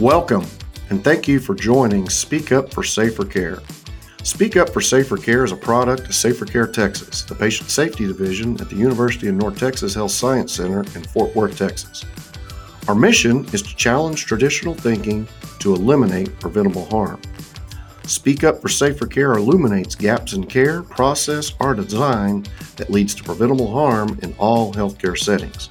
Welcome, and thank you for joining Speak Up for Safer Care. Speak Up for Safer Care is a product of Safer Care Texas, the patient safety division at the University of North Texas Health Science Center in Fort Worth, Texas. Our mission is to challenge traditional thinking to eliminate preventable harm. Speak Up for Safer Care illuminates gaps in care, process, or design that leads to preventable harm in all healthcare settings.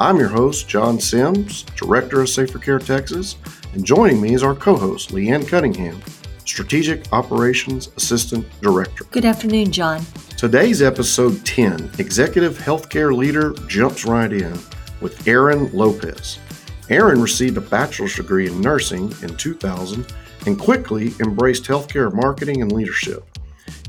I'm your host, John Sims, Director of Safer Care Texas, and joining me is our co host, Leanne Cunningham, Strategic Operations Assistant Director. Good afternoon, John. Today's episode 10 Executive Healthcare Leader jumps right in with Aaron Lopez. Aaron received a bachelor's degree in nursing in 2000 and quickly embraced healthcare marketing and leadership.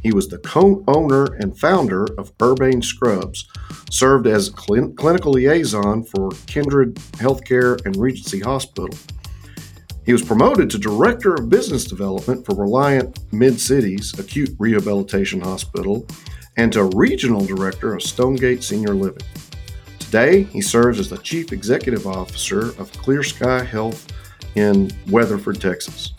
He was the co owner and founder of Urbane Scrubs, served as cl- clinical liaison for Kindred Healthcare and Regency Hospital. He was promoted to Director of Business Development for Reliant Mid Cities Acute Rehabilitation Hospital and to Regional Director of Stonegate Senior Living. Today, he serves as the Chief Executive Officer of ClearSky Health in Weatherford, Texas.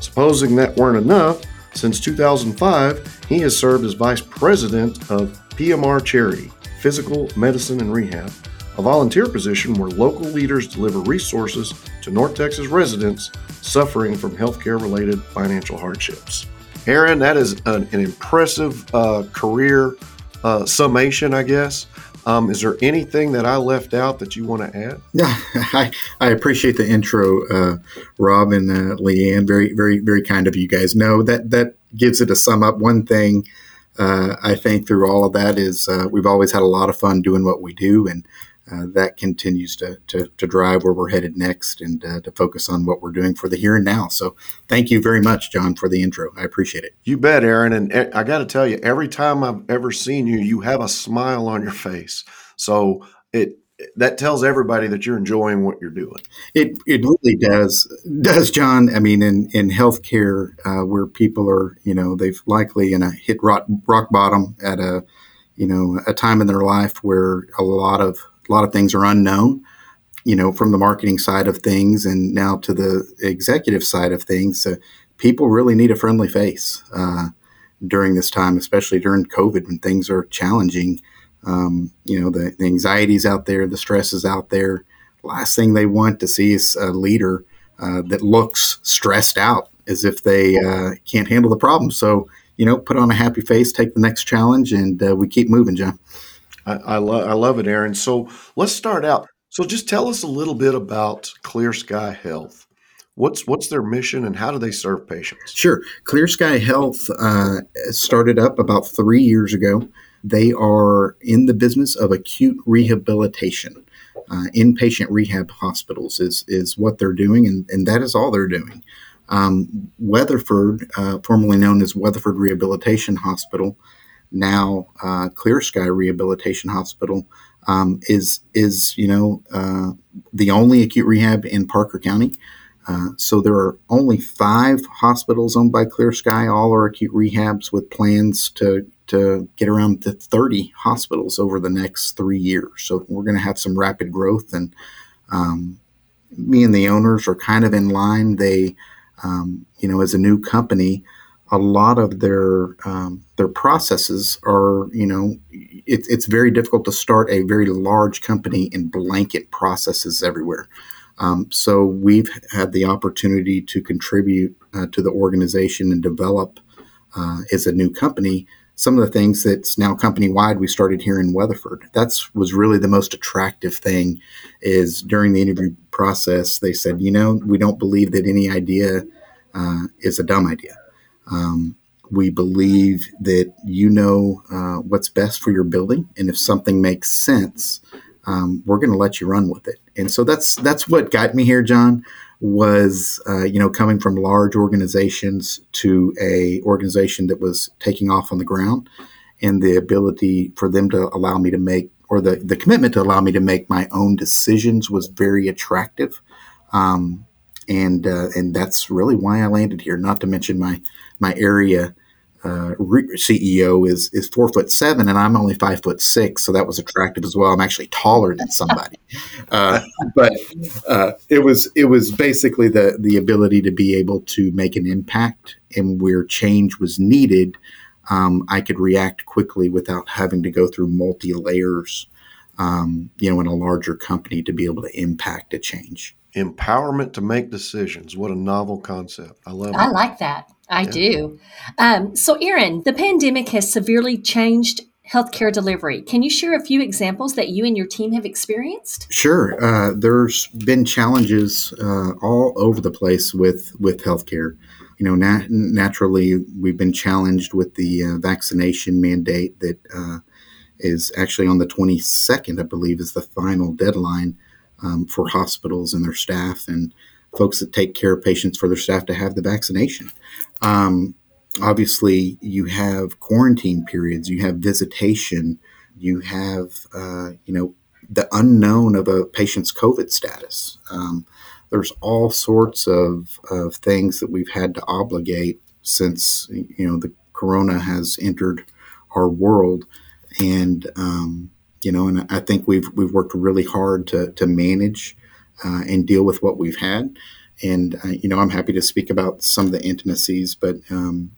Supposing that weren't enough, since 2005, he has served as Vice President of PMR Charity, Physical Medicine and Rehab, a volunteer position where local leaders deliver resources to North Texas residents suffering from healthcare related financial hardships. Aaron, that is an, an impressive uh, career uh, summation, I guess. Um, is there anything that I left out that you want to add? Yeah, I, I appreciate the intro, uh, Rob and uh, Leanne. Very, very, very kind of you guys. No, that that gives it a sum up. One thing uh, I think through all of that is uh, we've always had a lot of fun doing what we do, and uh, that continues to, to, to, drive where we're headed next and uh, to focus on what we're doing for the here and now. So thank you very much, John, for the intro. I appreciate it. You bet, Aaron. And I got to tell you, every time I've ever seen you, you have a smile on your face. So it that tells everybody that you're enjoying what you're doing. It it really does, does John. I mean, in in healthcare, uh, where people are, you know, they've likely in a hit rock, rock bottom at a, you know, a time in their life where a lot of a lot of things are unknown, you know, from the marketing side of things and now to the executive side of things. People really need a friendly face uh, during this time, especially during COVID when things are challenging. Um, you know, the, the anxieties out there, the stress is out there. Last thing they want to see is a leader uh, that looks stressed out as if they uh, can't handle the problem. So, you know, put on a happy face, take the next challenge, and uh, we keep moving, John. I, love I love it, Aaron. So let's start out. So just tell us a little bit about ClearSky Health. What's what's their mission and how do they serve patients? Sure. ClearSky Health uh, started up about three years ago. They are in the business of acute rehabilitation. Uh, inpatient rehab hospitals is is what they're doing, and, and that is all they're doing. Um, Weatherford, uh, formerly known as Weatherford Rehabilitation Hospital, now uh, ClearSky Rehabilitation Hospital um, is is you know uh, the only acute rehab in Parker County. Uh, so there are only five hospitals owned by ClearSky. All are acute rehabs with plans to to get around to 30 hospitals over the next three years. So we're going to have some rapid growth, and um, me and the owners are kind of in line. They, um, you know, as a new company a lot of their um, their processes are you know it, it's very difficult to start a very large company and blanket processes everywhere. Um, so we've had the opportunity to contribute uh, to the organization and develop uh, as a new company some of the things that's now company wide we started here in weatherford. That's was really the most attractive thing is during the interview process they said you know we don't believe that any idea uh, is a dumb idea um, we believe that you know uh, what's best for your building, and if something makes sense, um, we're going to let you run with it. And so that's that's what got me here, John. Was uh, you know coming from large organizations to a organization that was taking off on the ground, and the ability for them to allow me to make or the the commitment to allow me to make my own decisions was very attractive. Um, and uh, and that's really why I landed here. Not to mention my my area uh, CEO is is four foot seven, and I'm only five foot six, so that was attractive as well. I'm actually taller than somebody, uh, but uh, it was it was basically the the ability to be able to make an impact, and where change was needed, um, I could react quickly without having to go through multi layers, um, you know, in a larger company to be able to impact a change. Empowerment to make decisions. What a novel concept! I love it. I like that. I yeah. do. Um, so, Aaron, the pandemic has severely changed healthcare delivery. Can you share a few examples that you and your team have experienced? Sure. Uh, there's been challenges uh, all over the place with with healthcare. You know, nat- naturally, we've been challenged with the uh, vaccination mandate that uh, is actually on the 22nd, I believe, is the final deadline um, for hospitals and their staff and folks that take care of patients for their staff to have the vaccination. Um, obviously, you have quarantine periods, you have visitation, you have, uh, you know, the unknown of a patient's COVID status. Um, there's all sorts of, of things that we've had to obligate since, you know, the corona has entered our world. And, um, you know, and I think we've, we've worked really hard to, to manage uh, and deal with what we've had. And uh, you know, I'm happy to speak about some of the intimacies, but um,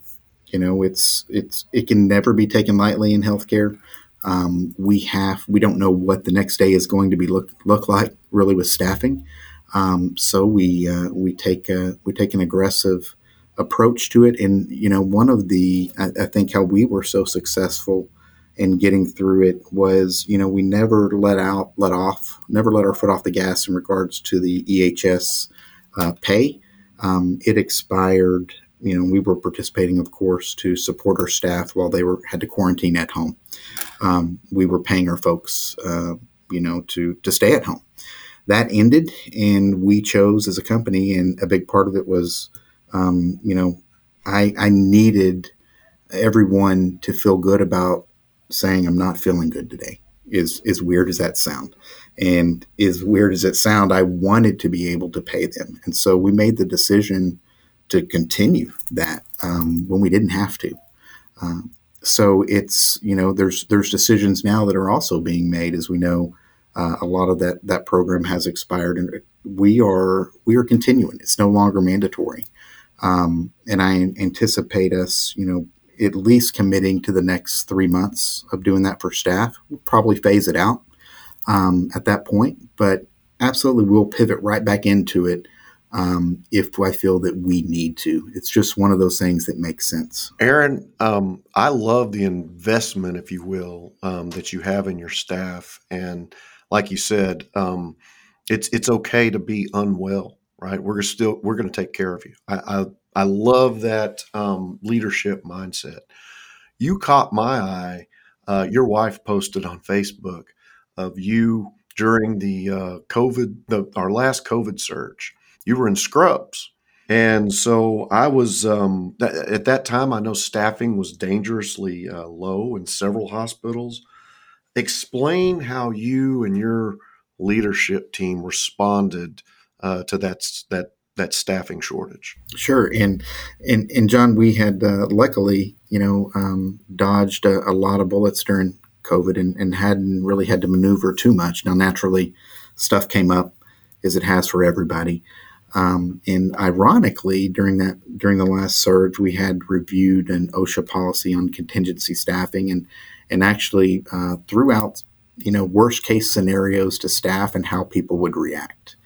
you know, it's it's it can never be taken lightly in healthcare. Um, we have we don't know what the next day is going to be look look like really with staffing. Um, so we uh, we take a, we take an aggressive approach to it. And you know, one of the I, I think how we were so successful and getting through it was, you know, we never let out, let off, never let our foot off the gas in regards to the EHS uh, pay. Um, it expired. You know, we were participating, of course, to support our staff while they were had to quarantine at home. Um, we were paying our folks, uh, you know, to to stay at home. That ended, and we chose as a company, and a big part of it was, um, you know, I I needed everyone to feel good about saying I'm not feeling good today. Is as weird as that sound, and as weird as it sound, I wanted to be able to pay them, and so we made the decision to continue that um, when we didn't have to. Um, so it's you know there's there's decisions now that are also being made as we know uh, a lot of that that program has expired and we are we are continuing it's no longer mandatory um, and I anticipate us you know at least committing to the next three months of doing that for staff. We'll probably phase it out um, at that point, but absolutely we'll pivot right back into it um, if I feel that we need to. It's just one of those things that makes sense. Aaron, um, I love the investment, if you will, um, that you have in your staff, and like you said, um, it's it's okay to be unwell, right? We're still we're going to take care of you. I, I I love that um, leadership mindset. You caught my eye. Uh, your wife posted on Facebook of you during the uh, COVID, the, our last COVID surge. You were in scrubs. And so I was, um, th- at that time, I know staffing was dangerously uh, low in several hospitals. Explain how you and your leadership team responded uh, to that, that that staffing shortage. Sure, and and and John, we had uh, luckily, you know, um, dodged a, a, lot of bullets during COVID, and, and hadn't really had to maneuver too much. Now, naturally, stuff came up as it has for everybody. Um, and ironically, during that during the last surge, we had reviewed an OSHA policy on contingency staffing, and and actually uh, throughout, you know, worst case scenarios to staff and how people would react.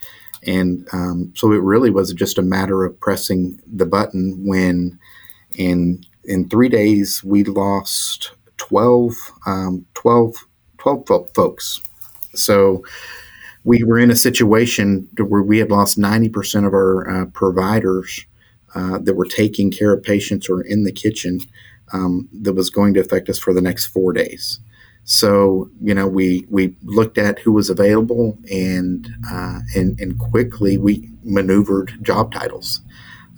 And um, so it really was just a matter of pressing the button when in in three days we lost 12, um, 12, 12 folks. So we were in a situation where we had lost 90% of our uh, providers uh, that were taking care of patients or in the kitchen um, that was going to affect us for the next four days. So you know, we we looked at who was available, and uh, and and quickly we maneuvered job titles,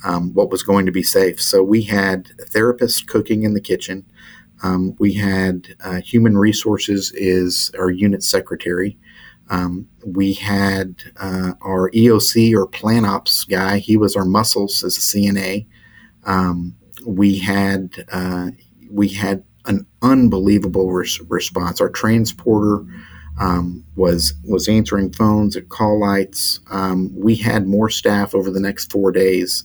um, what was going to be safe. So we had therapists cooking in the kitchen. Um, we had uh, human resources is our unit secretary. Um, we had uh, our EOC or plan ops guy. He was our muscles as a CNA. Um, we had uh, we had an unbelievable res- response. Our transporter um, was was answering phones at call lights. Um, we had more staff over the next four days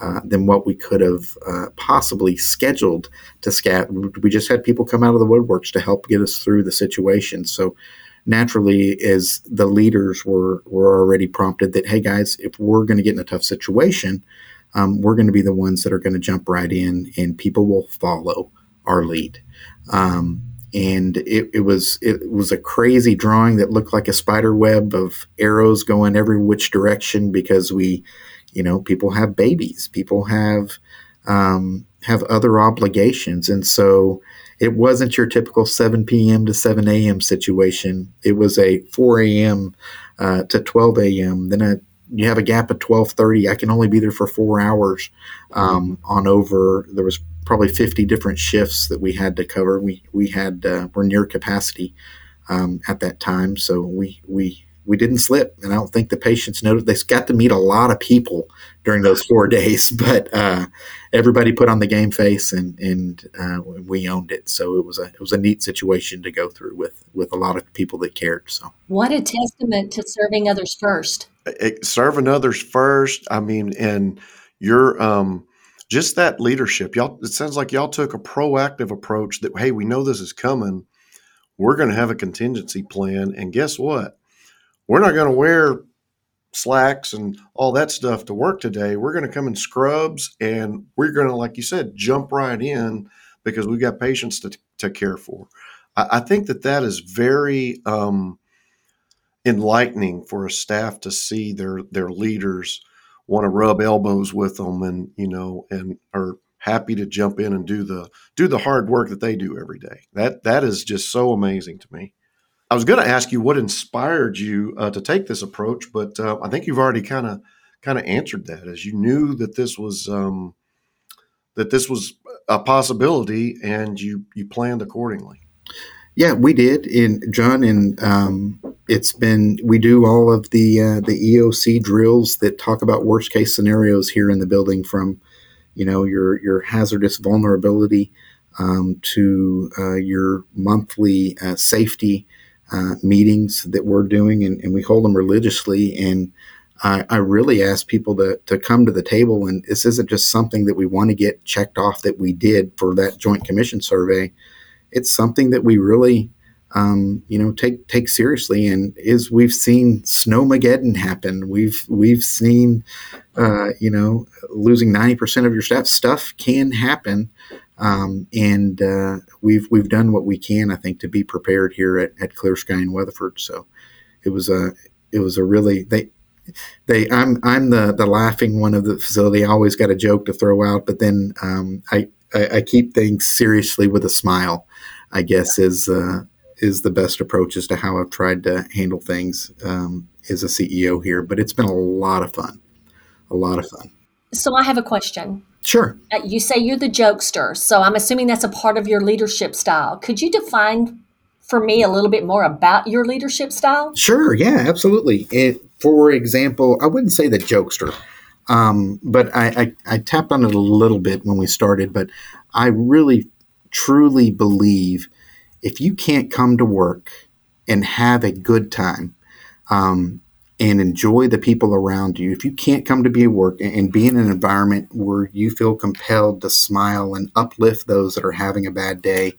uh, than what we could have uh, possibly scheduled to scat. We just had people come out of the woodworks to help get us through the situation. So naturally, as the leaders were were already prompted that, hey guys, if we're going to get in a tough situation, um, we're going to be the ones that are going to jump right in, and people will follow our lead. Um, and it, it, was it was a crazy drawing that looked like a spider web of arrows going every which direction because we, you know, people have babies, people have um, have other obligations, and so it wasn't your typical 7 p.m. to 7 a.m. situation. It was a 4 a.m. Uh, to 12 a.m. Then a you have a gap at 12:30. I can only be there for four hours um, on over. There was probably 50 different shifts that we had to cover. We we had uh, we're near capacity um, at that time, so we we we didn't slip, and I don't think the patients noticed. They got to meet a lot of people during those four days, but uh, everybody put on the game face, and and uh, we owned it. So it was a it was a neat situation to go through with with a lot of people that cared. So what a testament to serving others first. It, serving others first. I mean, and you're um, just that leadership. Y'all, it sounds like y'all took a proactive approach. That hey, we know this is coming. We're going to have a contingency plan, and guess what? We're not going to wear slacks and all that stuff to work today. We're going to come in scrubs and we're going to, like you said, jump right in because we've got patients to, to care for. I, I think that that is very um, enlightening for a staff to see their their leaders want to rub elbows with them and you know and are happy to jump in and do the do the hard work that they do every day. That that is just so amazing to me. I was going to ask you what inspired you uh, to take this approach, but uh, I think you've already kind of kind of answered that as you knew that this was um, that this was a possibility and you you planned accordingly. Yeah, we did in John, and um, it's been we do all of the uh, the EOC drills that talk about worst case scenarios here in the building, from you know your your hazardous vulnerability um, to uh, your monthly uh, safety uh, meetings that we're doing, and, and, we hold them religiously. And I, I, really ask people to, to come to the table, and this isn't just something that we want to get checked off that we did for that Joint Commission survey. It's something that we really, um, you know, take take seriously. And is we've seen snowmageddon happen. We've we've seen, uh, you know, losing ninety percent of your staff. Stuff can happen. Um, and uh, we've we've done what we can, I think, to be prepared here at, at ClearSky in Weatherford. So it was a it was a really they they I'm I'm the the laughing one of the facility. I always got a joke to throw out, but then um, I, I, I keep things seriously with a smile. I guess is uh, is the best approach as to how I've tried to handle things um, as a CEO here. But it's been a lot of fun, a lot of fun. So I have a question. Sure. Uh, you say you're the jokester, so I'm assuming that's a part of your leadership style. Could you define for me a little bit more about your leadership style? Sure. Yeah, absolutely. It, for example, I wouldn't say the jokester, um, but I, I, I tapped on it a little bit when we started. But I really, truly believe if you can't come to work and have a good time, um, and enjoy the people around you. If you can't come to be work and be in an environment where you feel compelled to smile and uplift those that are having a bad day,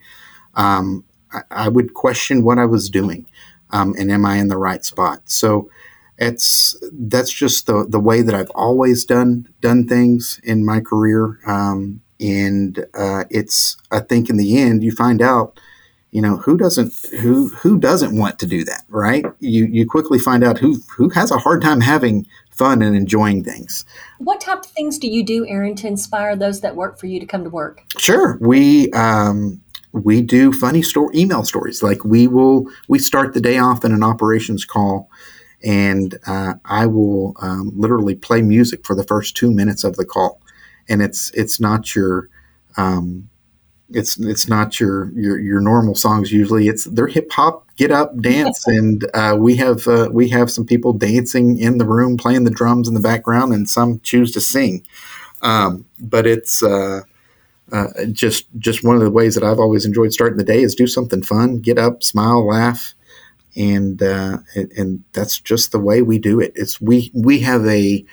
um, I, I, would question what I was doing, um, and am I in the right spot? So it's that's just the the way that I've always done done things in my career, um, and uh, it's I think in the end you find out you know who doesn't who who doesn't want to do that right? You you quickly find out who who has a hard time having fun and enjoying things. What type of things do you do aaron to inspire those that work for you to come to work? Sure. We um, we do funny story email stories. Like we will we start the day off in an operations call and uh, i will um, literally play music for the first two minutes of the call. And it's it's not your um, it's it's not your your your normal songs usually. It's they're hip hop, get up, dance, and uh, we have uh, we have some people dancing in the room, playing the drums in the background, and some choose to sing. Um, but it's uh, uh, just just one of the ways that I've always enjoyed starting the day is do something fun, get up, smile, laugh, and uh, and, and, that's just the way we do it. It's we we have a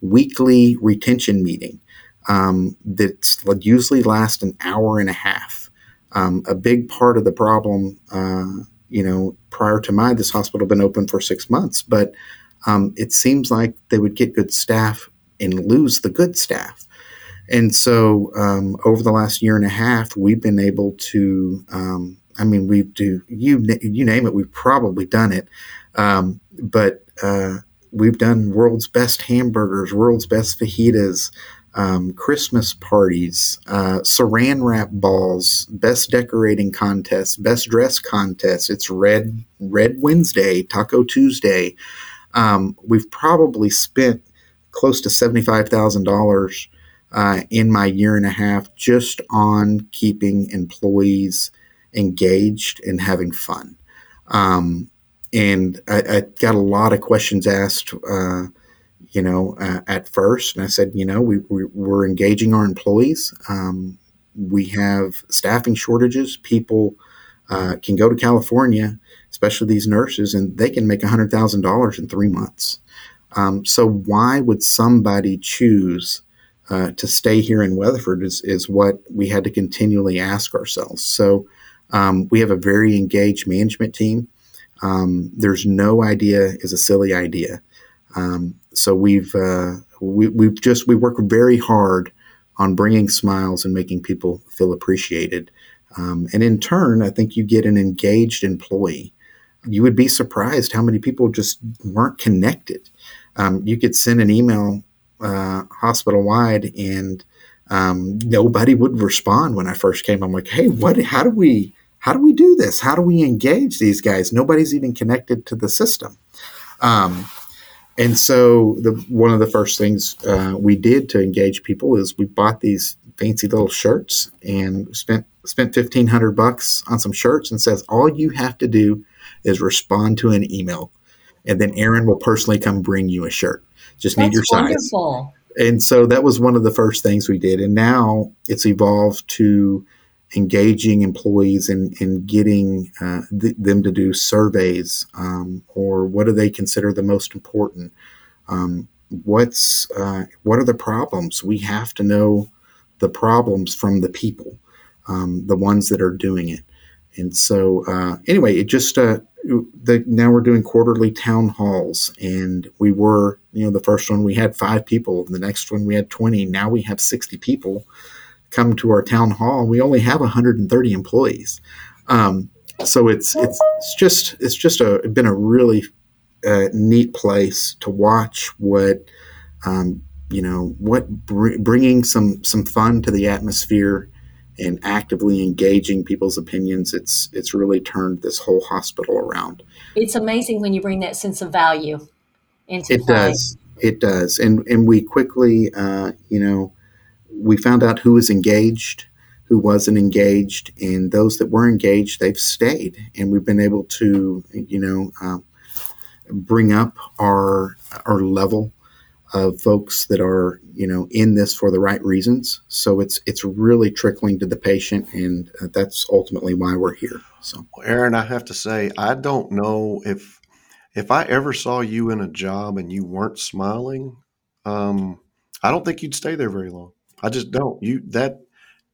weekly retention meeting um, that usually lasts an hour and a half. Um, a big part of the problem, uh, you know, prior to my this hospital been open for six months, but um, it seems like they would get good staff and lose the good staff. And so um, over the last year and a half, we've been able to um, I mean, we do you you name it, we've probably done it. Um, but uh, we've done world's best hamburgers, world's best fajitas, um, Christmas parties, uh, Saran wrap balls, best decorating contests, best dress contests. It's Red Red Wednesday, Taco Tuesday. Um, we've probably spent close to seventy five thousand uh, dollars in my year and a half just on keeping employees engaged and having fun. Um, and I, I, got a lot of questions asked, uh, you know, uh, at first. And I said, you know, we, we, are engaging our employees. Um, we have staffing shortages. People uh, can go to California, especially these nurses, and they can make $100,000 in three months. Um, so why would somebody choose uh, to stay here in Weatherford is, is what we had to continually ask ourselves. So um, we have a very engaged management team. Um, there's no idea is a silly idea. Um, so we've uh, we, we've just we work very hard on bringing smiles and making people feel appreciated. Um, and in turn, I think you get an engaged employee. You would be surprised how many people just weren't connected. Um, you could send an email uh, hospital wide and um, nobody would respond when I first came. I'm like, hey, what? How do we? how do we do this? How do we engage these guys? Nobody's even connected to the system. Um, and so, the, one of the first things uh, we did to engage people is we bought these fancy little shirts and spent spent fifteen hundred bucks on some shirts and says all you have to do is respond to an email, and then Aaron will personally come bring you a shirt. Just That's need your size. Wonderful. And so that was one of the first things we did, and now it's evolved to engaging employees and in, in getting uh, th- them to do surveys um, or what do they consider the most important? Um, what's uh, what are the problems? We have to know the problems from the people um, the ones that are doing it. And so uh, anyway it just uh, the, now we're doing quarterly town halls and we were you know the first one we had five people the next one we had 20 now we have 60 people come to our town hall. We only have 130 employees, um, so it's it's it's just it's just a been a really uh, neat place to watch what um, you know what br- bringing some some fun to the atmosphere and actively engaging people's opinions. It's it's really turned this whole hospital around. It's amazing when you bring that sense of value into it play. does it does and and we quickly uh, you know we found out who was engaged, who wasn't engaged, and those that were engaged, they've stayed, and we've been able to, you know, um, bring up our our level of folks that are, you know, in this for the right reasons. So it's it's really trickling to the patient, and uh, that's ultimately why we're here. So, Aaron, I have to say, I don't know if if I ever saw you in a job and you weren't smiling, um, I don't think you'd stay there very long. I just don't. You that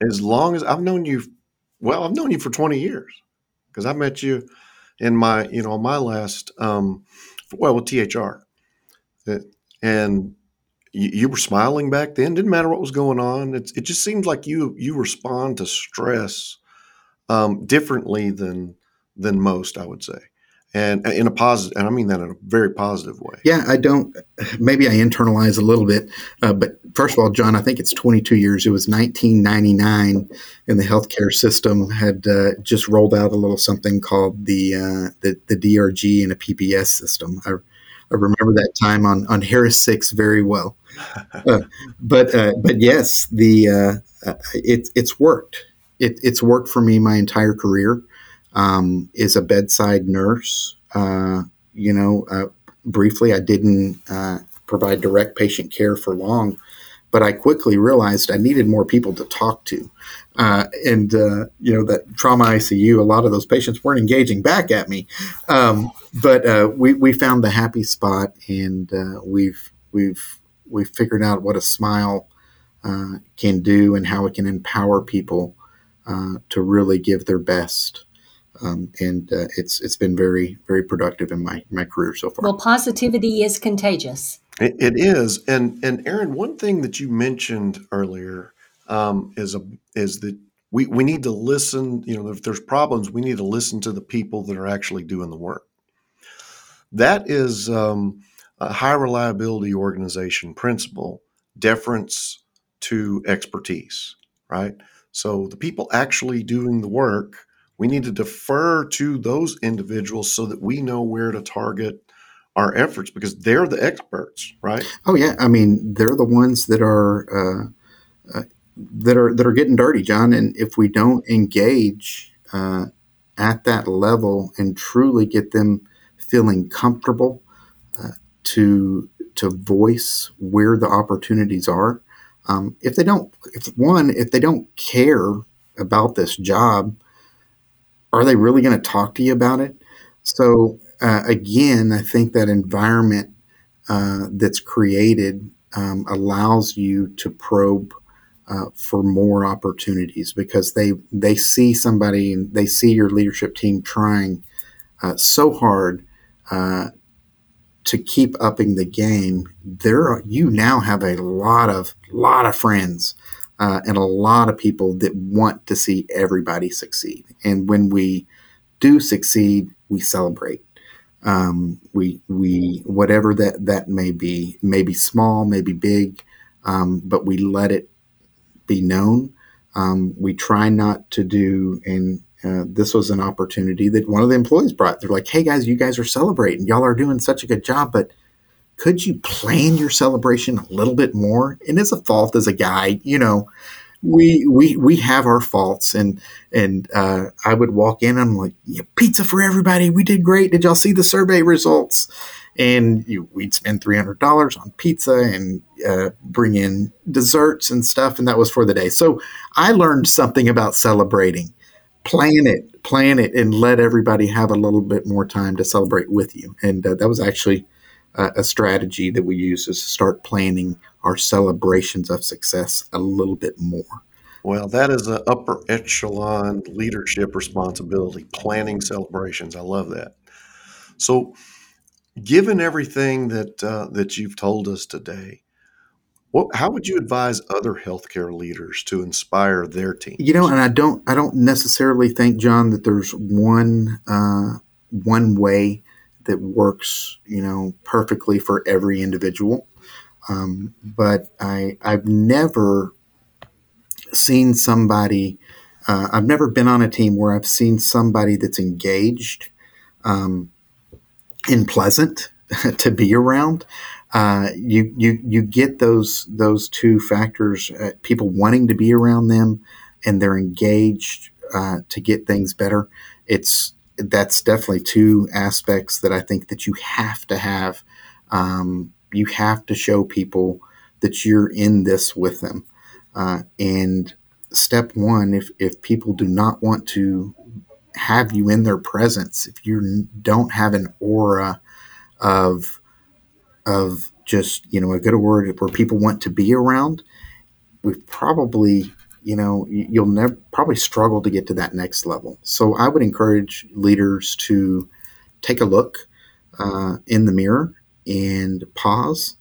as long as I've known you, well, I've known you for 20 years because I met you in my, you know, my last, um, well, with THR, and you, you, were smiling back then. Didn't matter what was going on. It's, it just seems like you you respond to stress um, differently than than most. I would say and in a positive, and I mean that in a very positive way. Yeah, I don't. Maybe I internalize a little bit, uh, but first of all, John, I think it's 22 years. It was 1999, and the healthcare system had uh, just rolled out a little something called the uh, the, the DRG and a PPS system. I, I remember that time on on Harris Six very well. Uh, but uh, but yes, the uh, it, it's worked. It, it's worked for me my entire career um, is a bedside nurse. Uh, you know, uh, briefly, I didn't uh, provide direct patient care for long, but I quickly realized I needed more people to talk to. Uh, and, uh, you know, that trauma ICU, a lot of those patients weren't engaging back at me. Um, but uh, we, we found the happy spot and we've, we've, we've figured out what a smile can do and how it can empower people to really give their best. Um, and uh, it's it's been very very productive in my my career so far. Well, positivity is contagious. it, it is, and and Aaron, one thing that you mentioned earlier um, is a is that we we need to listen. You know, if there's problems, we need to listen to the people that are actually doing the work. That is um, a high reliability organization principle, deference to expertise, right? So the people actually doing the work, we need to defer to those individuals so that we know where to target our efforts because they're the experts, right? Oh yeah, I mean they're the ones that are uh, uh, that are that are getting dirty, John. And if we don't engage uh, at that level and truly get them feeling comfortable uh, to to voice where the opportunities are, um, if they don't, if one, if they don't care about this job, are they really going to talk to you about it? So uh, again, I think that environment uh, that's created um, allows you to probe uh, for more opportunities because they they see somebody and they see your leadership team trying uh, so hard uh, to keep upping the game. There, you now have a lot of lot of friends uh, and a lot of people that want to see everybody succeed. And when we do succeed, we celebrate. Um, we we whatever that that may be, maybe small, maybe big, um, but we let it be known. Um, we try not to do, and uh, this was an opportunity that one of the employees brought. They're like, "Hey guys, you guys are celebrating. Y'all are doing such a good job, but could you plan your celebration a little bit more?" And it's a fault as a guy, you know we we we have our faults and and uh, I would walk in I'm like yeah, pizza for everybody. We did great. Did y'all see the survey results? And you, we'd spend three hundred dollars on pizza and uh, bring in desserts and stuff and that was for the day. So I learned something about celebrating. Plan it plan it and let everybody have a little bit more time to celebrate with you. And uh, that was actually uh, a strategy that we use is to start planning our celebrations of success a little bit more. Well, that is an upper echelon leadership responsibility, planning celebrations. I love that. So, given everything that uh, that you've told us today, what, how would you advise other healthcare leaders to inspire their team? You know, and I don't, I don't necessarily think, John, that there's one uh, one way that works, you know, perfectly for every individual. Um, but I I've never seen somebody. Uh, I've never been on a team where I've seen somebody that's engaged um, and pleasant to be around. Uh, you you you get those those two factors: uh, people wanting to be around them, and they're engaged uh, to get things better. It's that's definitely two aspects that I think that you have to have um, you have to show people that you're in this with them. Uh, and step one, if, if people do not want to have you in their presence, if you don't have an aura of, of just, you know, a good word where people want to be around, we've probably, you know, you'll never probably struggle to get to that next level. So I would encourage leaders to take a look uh, in the mirror and pause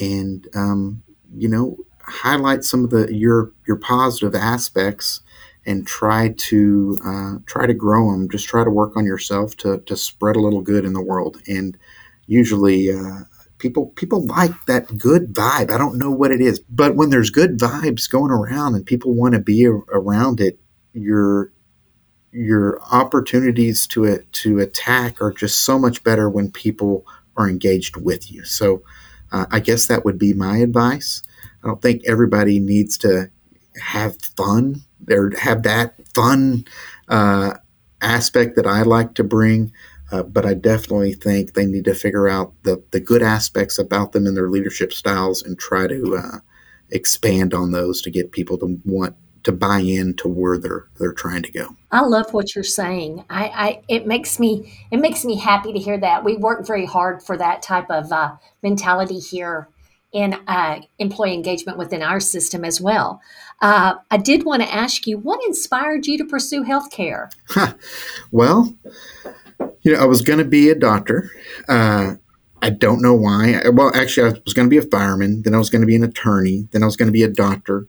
and um, you know highlight some of the your your positive aspects and try to uh, try to grow them just try to work on yourself to, to spread a little good in the world and usually uh, people people like that good vibe i don't know what it is but when there's good vibes going around and people want to be around it your your opportunities to to attack are just so much better when people are engaged with you. So uh, I guess that would be my advice. I don't think everybody needs to have fun or have that fun uh, aspect that I like to bring. Uh, but I definitely think they need to figure out the, the good aspects about them and their leadership styles and try to uh, expand on those to get people to want to buy in to where they're they're trying to go. I love what you're saying. I, I it makes me it makes me happy to hear that. We work very hard for that type of uh, mentality here in uh, employee engagement within our system as well. Uh, I did want to ask you what inspired you to pursue healthcare. well, you know, I was going to be a doctor. Uh, I don't know why. Well, actually, I was going to be a fireman. Then I was going to be an attorney. Then I was going to be a doctor.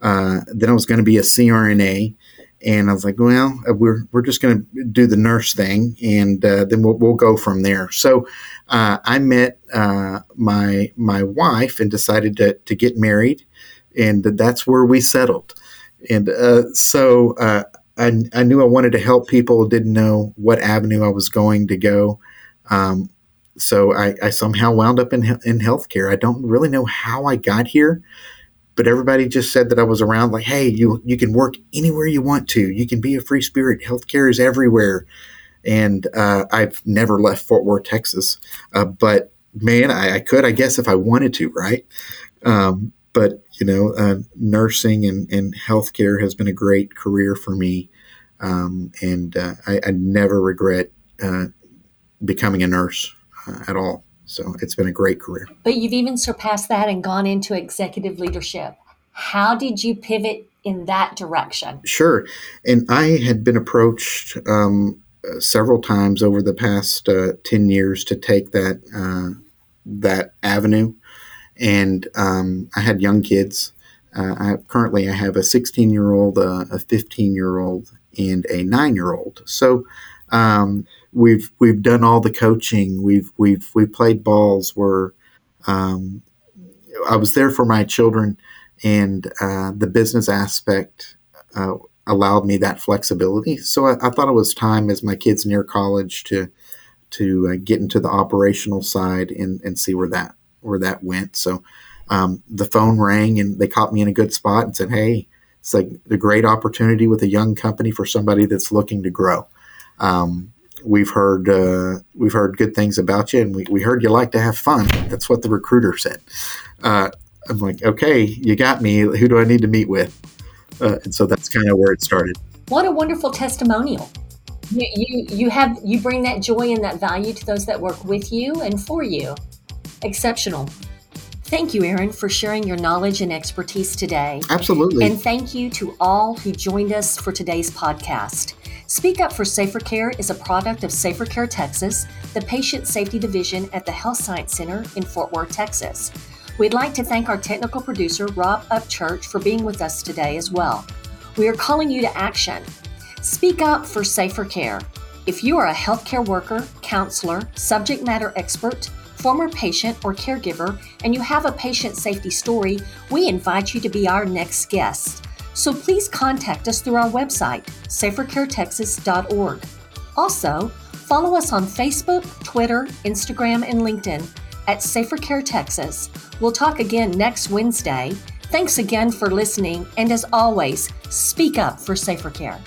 Uh, then I was going to be a CRNA. And I was like, well, uh, we're, we're just going to do the nurse thing and uh, then we'll, we'll go from there. So uh, I met uh, my, my wife and decided to, to get married. And that's where we settled. And so I, I knew I wanted to help people, didn't know what avenue I was going to go. Um, so I, I, somehow wound up in, in healthcare. I don't really know how I got here but everybody just said that I was around like, hey, you you can work anywhere you want to. You can be a free spirit. Healthcare is everywhere. And uh, I've never left Fort Worth, Texas. Uh, but man, I, I, could, I guess, if I wanted to, right? Um, but you know, uh, nursing and, and healthcare has been a great career for me, um, and uh, I, I, never regret uh, becoming a nurse uh, at all. So it's been a great career. But you've even surpassed that and gone into executive leadership. How did you pivot in that direction? Sure. And I had been approached um, several times over the past uh, 10 years to take that, uh, that avenue. And um, I had young kids. Uh, I have, currently I have a 16 year old, a 15 year old, and a nine year old. So um, we've we've done all the coaching. We've we've we played balls. Where um, I was there for my children, and uh, the business aspect uh, allowed me that flexibility. So I, I, thought it was time, as my kids near college, to to uh, get into the operational side and, and see where that where that went. So um, the phone rang, and they caught me in a good spot and said, "Hey." It's like a great opportunity with a young company for somebody that's looking to grow. Um, we've heard uh, we've heard good things about you, and we, we heard you like to have fun. That's what the recruiter said. Uh, I'm like, okay, you got me. Who do I need to meet with? Uh, and so that's kind of where it started. What a wonderful testimonial. You, you you have you bring that joy and that value to those that work with you and for you. Exceptional. Thank you, Aaron, for sharing your knowledge and expertise today. Absolutely. And thank you to all who joined us for today's podcast. Speak Up for Safer Care is a product of Safer Care Texas, the patient safety division at the Health Science Center in Fort Worth, Texas. We'd like to thank our technical producer, Rob Upchurch, for being with us today as well. We are calling you to action. Speak up for safer care. If you are a healthcare worker, counselor, subject matter expert, former patient, or caregiver, and you have a patient safety story, we invite you to be our next guest. So please contact us through our website, safercaretexas.org. Also, follow us on Facebook, Twitter, Instagram, and LinkedIn at Safer Care Texas. We'll talk again next Wednesday. Thanks again for listening, and as always, speak up for safer care.